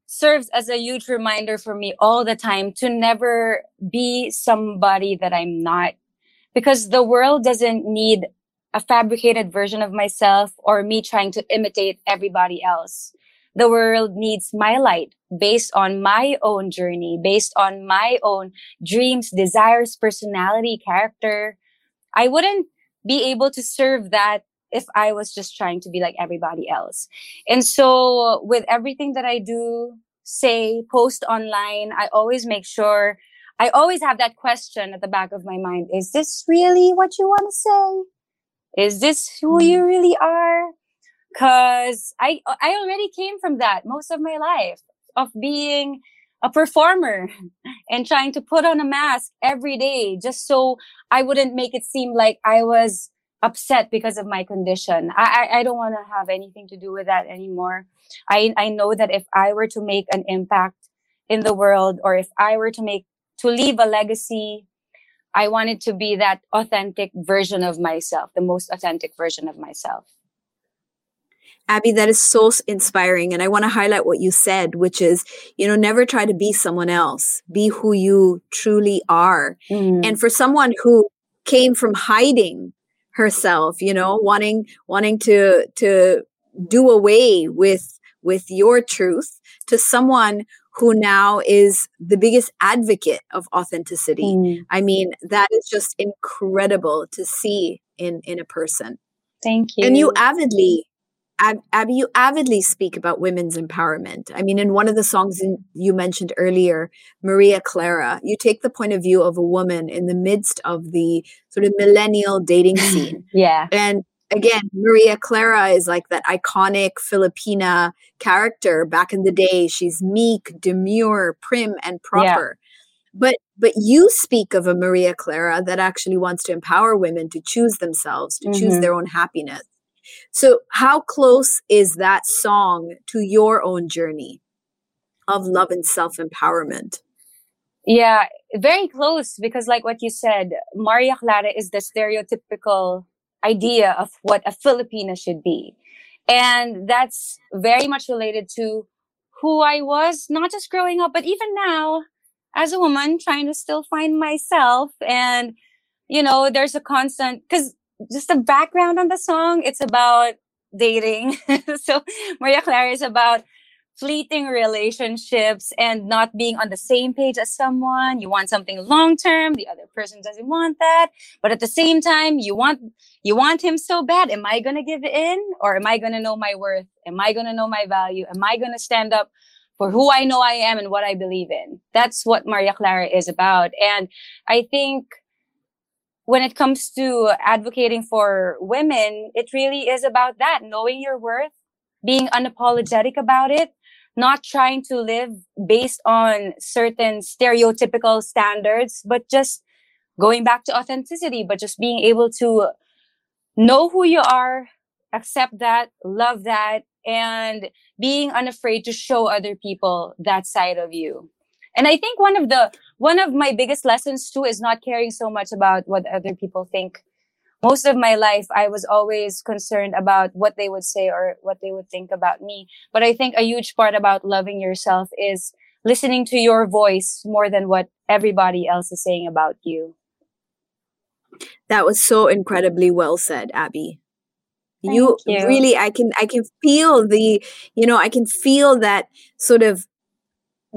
serves as a huge reminder for me all the time to never be somebody that I'm not because the world doesn't need a fabricated version of myself or me trying to imitate everybody else. The world needs my light based on my own journey, based on my own dreams, desires, personality, character. I wouldn't be able to serve that if I was just trying to be like everybody else. And so with everything that I do, say, post online, I always make sure I always have that question at the back of my mind. Is this really what you want to say? Is this who you mm-hmm. really are? Cause I, I already came from that most of my life of being a performer and trying to put on a mask every day just so I wouldn't make it seem like I was upset because of my condition. I, I, I don't want to have anything to do with that anymore. I, I know that if I were to make an impact in the world or if I were to make, to leave a legacy, I wanted to be that authentic version of myself, the most authentic version of myself. Abby, that is so inspiring. And I want to highlight what you said, which is, you know, never try to be someone else. Be who you truly are. Mm. And for someone who came from hiding herself, you know, wanting, wanting to, to do away with, with your truth to someone who now is the biggest advocate of authenticity. Mm. I mean, that is just incredible to see in, in a person. Thank you. And you avidly Ab- Abby, you avidly speak about women's empowerment. I mean, in one of the songs in, you mentioned earlier, Maria Clara, you take the point of view of a woman in the midst of the sort of millennial dating scene. yeah. And again, Maria Clara is like that iconic Filipina character back in the day. She's meek, demure, prim, and proper. Yeah. But but you speak of a Maria Clara that actually wants to empower women to choose themselves, to mm-hmm. choose their own happiness. So, how close is that song to your own journey of love and self empowerment? Yeah, very close because, like what you said, Maria Clara is the stereotypical idea of what a Filipina should be. And that's very much related to who I was, not just growing up, but even now as a woman trying to still find myself. And, you know, there's a constant, cause just a background on the song. It's about dating. so Maria Clara is about fleeting relationships and not being on the same page as someone. You want something long term. The other person doesn't want that. But at the same time, you want, you want him so bad. Am I going to give in or am I going to know my worth? Am I going to know my value? Am I going to stand up for who I know I am and what I believe in? That's what Maria Clara is about. And I think when it comes to advocating for women, it really is about that, knowing your worth, being unapologetic about it, not trying to live based on certain stereotypical standards, but just going back to authenticity, but just being able to know who you are, accept that, love that, and being unafraid to show other people that side of you. And I think one of the, one of my biggest lessons too is not caring so much about what other people think. Most of my life, I was always concerned about what they would say or what they would think about me. But I think a huge part about loving yourself is listening to your voice more than what everybody else is saying about you. That was so incredibly well said, Abby. You, you, really i can i can feel the you know i can feel that sort of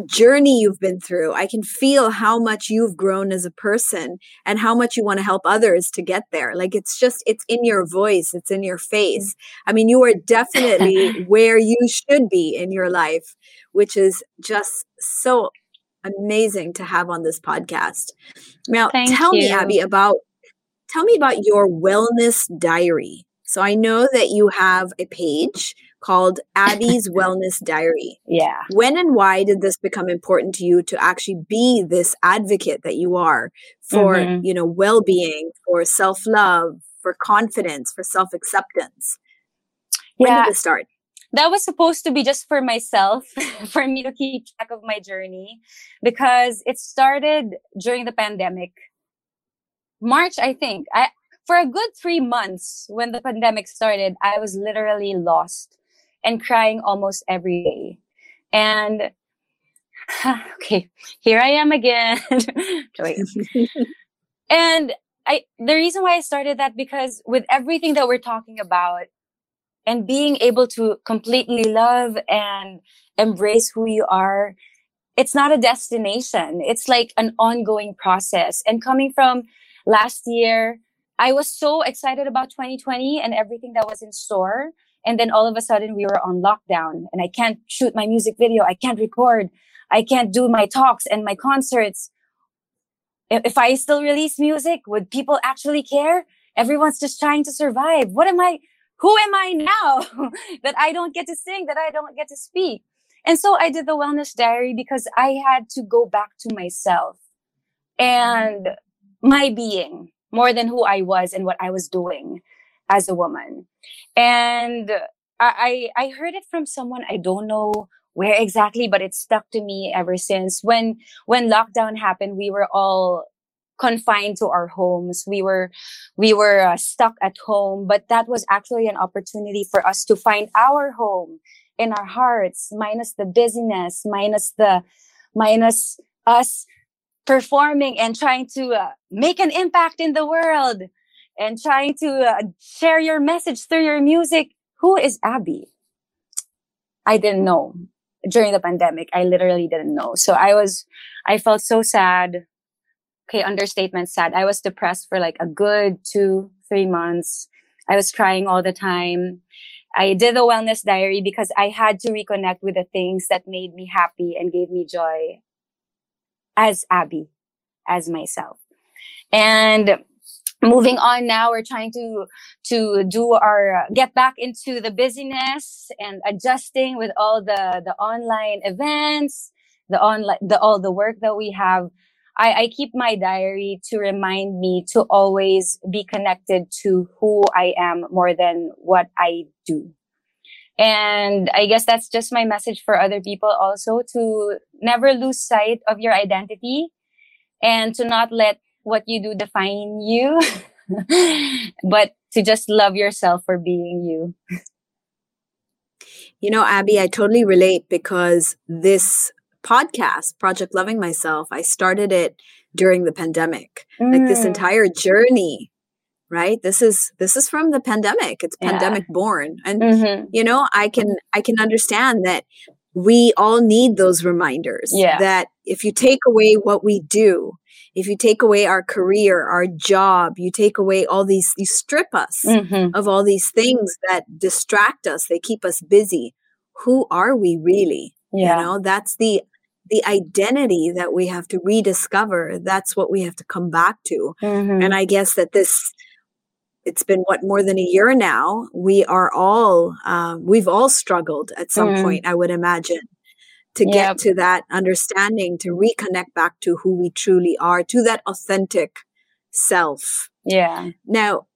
journey you've been through. I can feel how much you've grown as a person and how much you want to help others to get there. Like it's just, it's in your voice, it's in your mm. face. I mean, you are definitely where you should be in your life, which is just so amazing to have on this podcast. Now, Thank tell you. me, Abby, about tell me about your wellness diary. So I know that you have a page called Abby's Wellness Diary. Yeah. When and why did this become important to you to actually be this advocate that you are for, mm-hmm. you know, well-being, for self-love, for confidence, for self-acceptance? When yeah. did it start? That was supposed to be just for myself, for me to keep track of my journey because it started during the pandemic. March, I think. I, for a good three months when the pandemic started, I was literally lost and crying almost every day. And okay, here I am again. and I, the reason why I started that because with everything that we're talking about and being able to completely love and embrace who you are, it's not a destination. It's like an ongoing process. And coming from last year, I was so excited about 2020 and everything that was in store. And then all of a sudden we were on lockdown and I can't shoot my music video. I can't record. I can't do my talks and my concerts. If I still release music, would people actually care? Everyone's just trying to survive. What am I? Who am I now that I don't get to sing, that I don't get to speak? And so I did the wellness diary because I had to go back to myself and my being more than who I was and what I was doing as a woman. And I, I heard it from someone I don't know where exactly, but it stuck to me ever since. When when lockdown happened, we were all confined to our homes. We were, we were uh, stuck at home, but that was actually an opportunity for us to find our home in our hearts, minus the busyness, minus the, minus us performing and trying to uh, make an impact in the world and trying to uh, share your message through your music. Who is Abby? I didn't know during the pandemic. I literally didn't know. So I was, I felt so sad. Okay, understatement sad. I was depressed for like a good two, three months. I was crying all the time. I did a wellness diary because I had to reconnect with the things that made me happy and gave me joy as Abby, as myself. And moving on now we're trying to to do our uh, get back into the busyness and adjusting with all the the online events the online the all the work that we have I, I keep my diary to remind me to always be connected to who I am more than what I do. And I guess that's just my message for other people also to never lose sight of your identity and to not let what you do define you, but to just love yourself for being you. You know, Abby, I totally relate because this podcast, Project Loving Myself, I started it during the pandemic. Mm. Like this mm. entire journey, right? This is this is from the pandemic. It's yeah. pandemic born. And mm-hmm. you know, I can I can understand that we all need those reminders yeah. that if you take away what we do, if you take away our career, our job, you take away all these, you strip us mm-hmm. of all these things that distract us, they keep us busy. Who are we really? Yeah. You know, that's the the identity that we have to rediscover. That's what we have to come back to. Mm-hmm. And I guess that this it's been what more than a year now. We are all uh, we've all struggled at some mm. point, I would imagine, to yep. get to that understanding, to reconnect back to who we truly are, to that authentic self. Yeah. Now,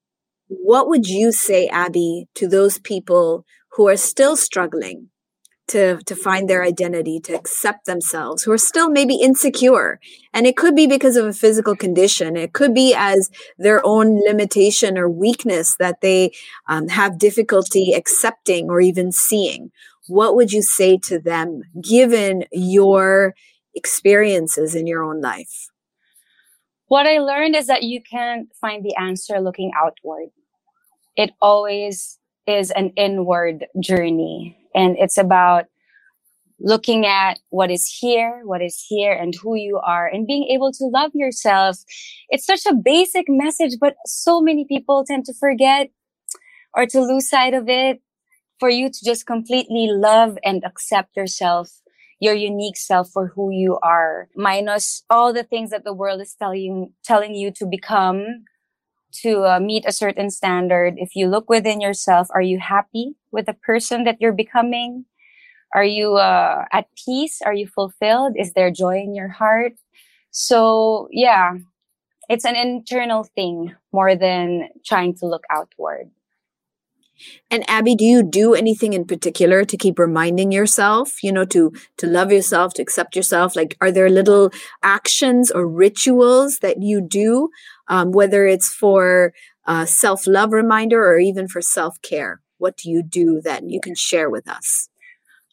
what would you say, Abby, to those people who are still struggling to to find their identity to accept themselves who are still maybe insecure and it could be because of a physical condition it could be as their own limitation or weakness that they um, have difficulty accepting or even seeing what would you say to them given your experiences in your own life? What i learned is that you can't find the answer looking outward. It always is an inward journey and it's about looking at what is here, what is here and who you are and being able to love yourself. It's such a basic message, but so many people tend to forget or to lose sight of it for you to just completely love and accept yourself, your unique self for who you are, minus all the things that the world is telling, telling you to become to uh, meet a certain standard. If you look within yourself, are you happy with the person that you're becoming? Are you uh, at peace? Are you fulfilled? Is there joy in your heart? So, yeah, it's an internal thing more than trying to look outward. And Abby, do you do anything in particular to keep reminding yourself, you know, to to love yourself, to accept yourself? Like, are there little actions or rituals that you do, um, whether it's for a self love reminder or even for self care? What do you do that you can share with us?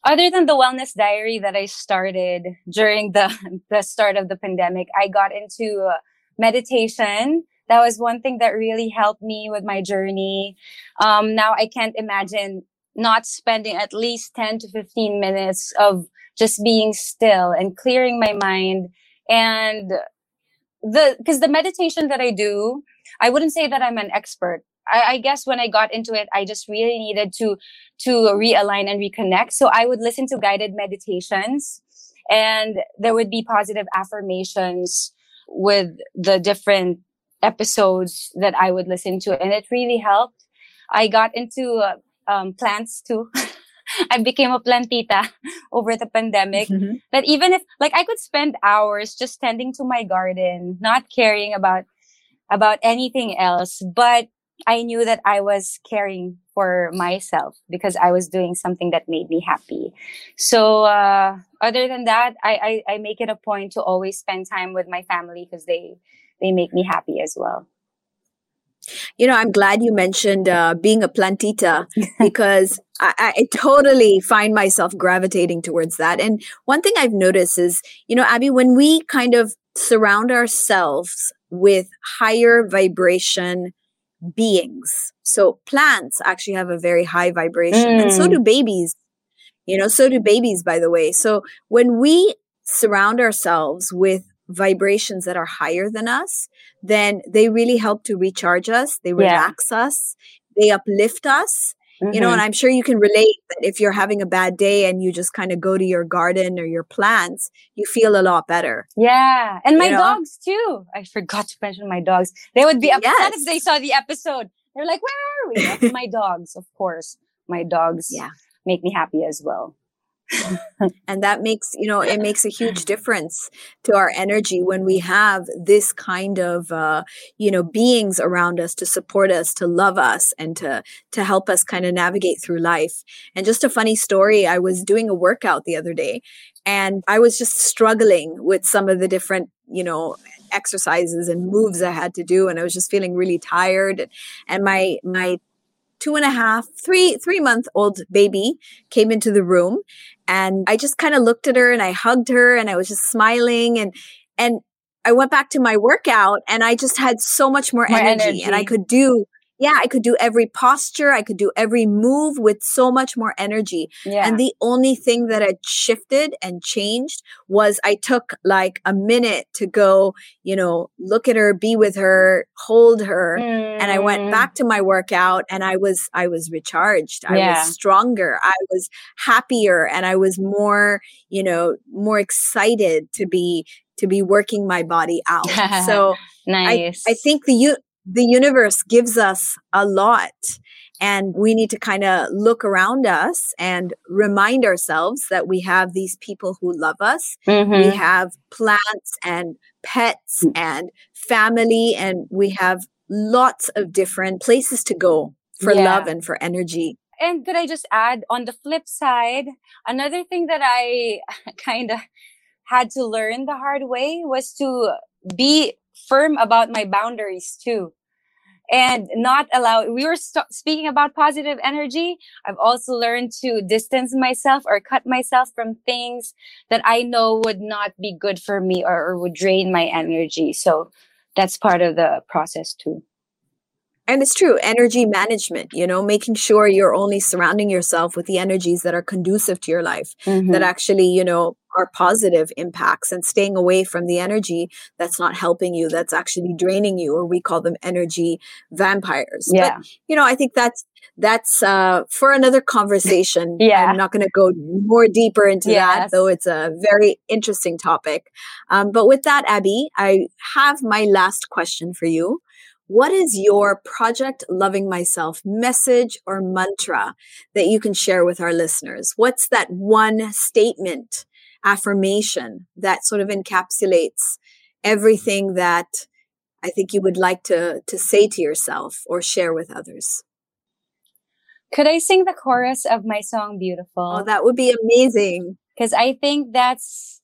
Other than the wellness diary that I started during the the start of the pandemic, I got into meditation that was one thing that really helped me with my journey. Um, now I can't imagine not spending at least 10 to 15 minutes of just being still and clearing my mind. And the, cause the meditation that I do, I wouldn't say that I'm an expert. I, I, guess when I got into it, I just really needed to, to realign and reconnect. So I would listen to guided meditations and there would be positive affirmations with the different episodes that I would listen to, and it really helped. I got into uh, um, plants too. I became a plantita over the pandemic. Mm-hmm. That even if, like, I could spend hours just tending to my garden, not caring about about anything else, but I knew that I was caring for myself because I was doing something that made me happy. So, uh, other than that, I, I, I make it a point to always spend time with my family because they they make me happy as well. You know, I'm glad you mentioned uh, being a plantita because I, I, totally find myself gravitating towards that. And one thing I've noticed is, you know, Abby, when we kind of surround ourselves with higher vibration beings, so plants actually have a very high vibration, mm. and so mm. do babies. You know, so do babies, by the way. So when we surround ourselves with vibrations that are higher than us, then they really help to recharge us. They relax yeah. us. They uplift us. Mm-hmm. You know, and mm-hmm. I'm sure you can relate that if you're having a bad day and you just kind of go to your garden or your plants, you feel a lot better. Yeah. And my you know? dogs too. I forgot to mention my dogs. They would be upset yes. if they saw the episode. They're like, where are we? my dogs, of course. My dogs yeah. make me happy as well. and that makes you know it makes a huge difference to our energy when we have this kind of uh, you know beings around us to support us to love us and to to help us kind of navigate through life. And just a funny story i was doing a workout the other day and i was just struggling with some of the different you know exercises and moves i had to do and i was just feeling really tired. And my my two and a half, three, three month old baby came into the room and I just kind of looked at her and I hugged her and I was just smiling and, and I went back to my workout and I just had so much more, more energy, energy and I could do yeah, I could do every posture. I could do every move with so much more energy. Yeah. And the only thing that had shifted and changed was I took like a minute to go, you know, look at her, be with her, hold her. Mm. And I went mm. back to my workout and I was, I was recharged. I yeah. was stronger. I was happier and I was more, you know, more excited to be, to be working my body out. so nice. I, I think the, the universe gives us a lot and we need to kind of look around us and remind ourselves that we have these people who love us. Mm-hmm. We have plants and pets mm. and family, and we have lots of different places to go for yeah. love and for energy. And could I just add on the flip side, another thing that I kind of had to learn the hard way was to be firm about my boundaries too. And not allow we were st- speaking about positive energy. I've also learned to distance myself or cut myself from things that i know would not be good for me or, or would drain my energy. So that's part of the process too and it's true energy management you know making sure you're only surrounding yourself with the energies that are conducive to your life mm-hmm. that actually you know are positive impacts and staying away from the energy that's not helping you that's actually draining you or we call them energy vampires. Yeah. but, you know i think that's that's uh, for another conversation. Yeah. I'm not going to go more deeper into yes. that though it's a very interesting topic. Um, but with that abby i have my last question for you what is your Project Loving Myself message or mantra that you can share with our listeners? What's that one statement, affirmation that sort of encapsulates everything that I think you would like to, to say to yourself or share with others? Could I sing the chorus of my song Beautiful? Oh, that would be amazing. Because I think that's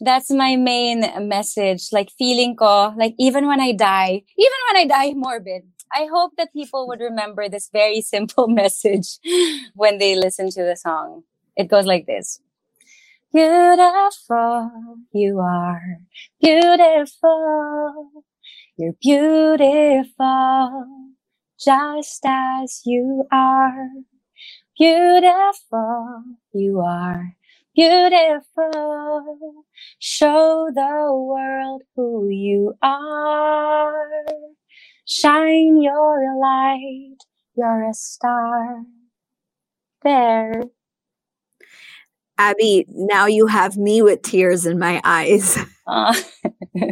that's my main message. Like feeling ko, like even when I die, even when I die morbid, I hope that people would remember this very simple message when they listen to the song. It goes like this. Beautiful you are. Beautiful. You're beautiful. Just as you are. Beautiful you are beautiful. Show the world who you are. Shine your light. You're a star. There. Abby, now you have me with tears in my eyes. Uh.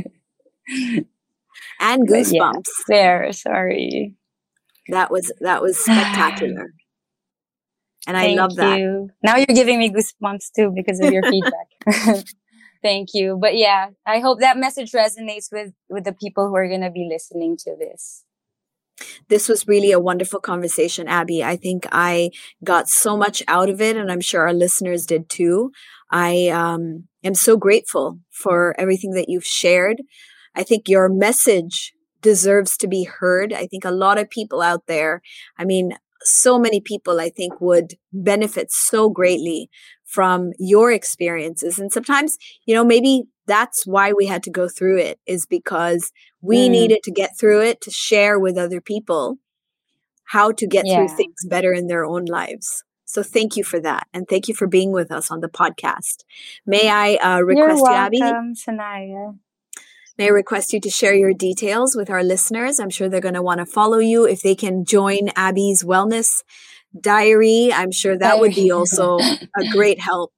and goosebumps. Yeah, there, sorry. That was that was spectacular. And Thank I love that. You. Now you're giving me goosebumps too because of your feedback. Thank you. But yeah, I hope that message resonates with, with the people who are going to be listening to this. This was really a wonderful conversation, Abby. I think I got so much out of it, and I'm sure our listeners did too. I um, am so grateful for everything that you've shared. I think your message deserves to be heard. I think a lot of people out there, I mean, so many people I think would benefit so greatly from your experiences. And sometimes, you know, maybe that's why we had to go through it is because we mm. needed to get through it to share with other people how to get yeah. through things better in their own lives. So thank you for that. And thank you for being with us on the podcast. May I uh, request You're welcome, you, Abby? Sanaya. May I request you to share your details with our listeners? I'm sure they're going to want to follow you. If they can join Abby's wellness diary, I'm sure that would be also a great help.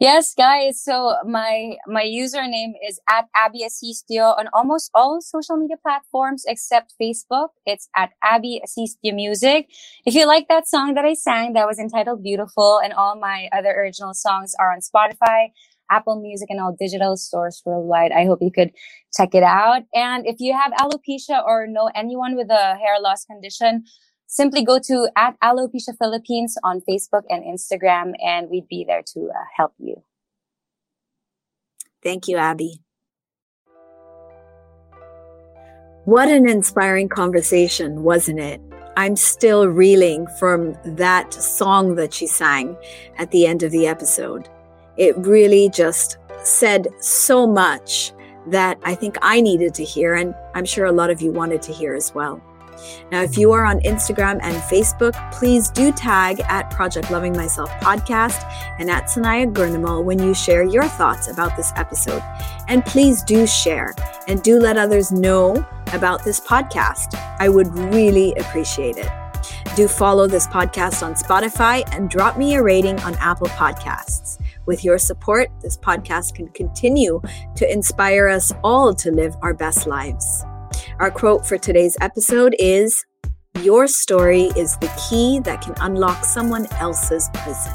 Yes, guys. So my my username is at Abby Asistio on almost all social media platforms except Facebook. It's at Abby Asistio Music. If you like that song that I sang, that was entitled Beautiful, and all my other original songs are on Spotify, Apple Music, and all digital stores worldwide. I hope you could check it out. And if you have alopecia or know anyone with a hair loss condition, simply go to at Alopecia Philippines on Facebook and Instagram, and we'd be there to uh, help you. Thank you, Abby. What an inspiring conversation, wasn't it? I'm still reeling from that song that she sang at the end of the episode. It really just said so much that I think I needed to hear, and I'm sure a lot of you wanted to hear as well. Now, if you are on Instagram and Facebook, please do tag at Project Loving Myself podcast and at Sanaya Gurnamal when you share your thoughts about this episode. And please do share and do let others know about this podcast. I would really appreciate it. Do follow this podcast on Spotify and drop me a rating on Apple Podcasts. With your support, this podcast can continue to inspire us all to live our best lives. Our quote for today's episode is Your story is the key that can unlock someone else's prison.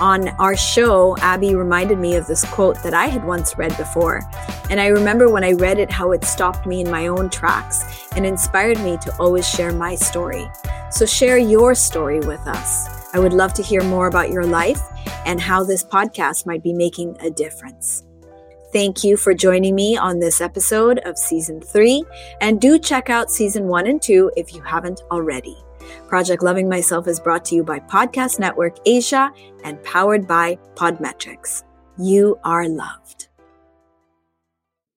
On our show, Abby reminded me of this quote that I had once read before. And I remember when I read it, how it stopped me in my own tracks and inspired me to always share my story. So share your story with us. I would love to hear more about your life and how this podcast might be making a difference. Thank you for joining me on this episode of season three, and do check out season one and two if you haven't already. Project Loving Myself is brought to you by Podcast Network Asia and powered by Podmetrics. You are loved.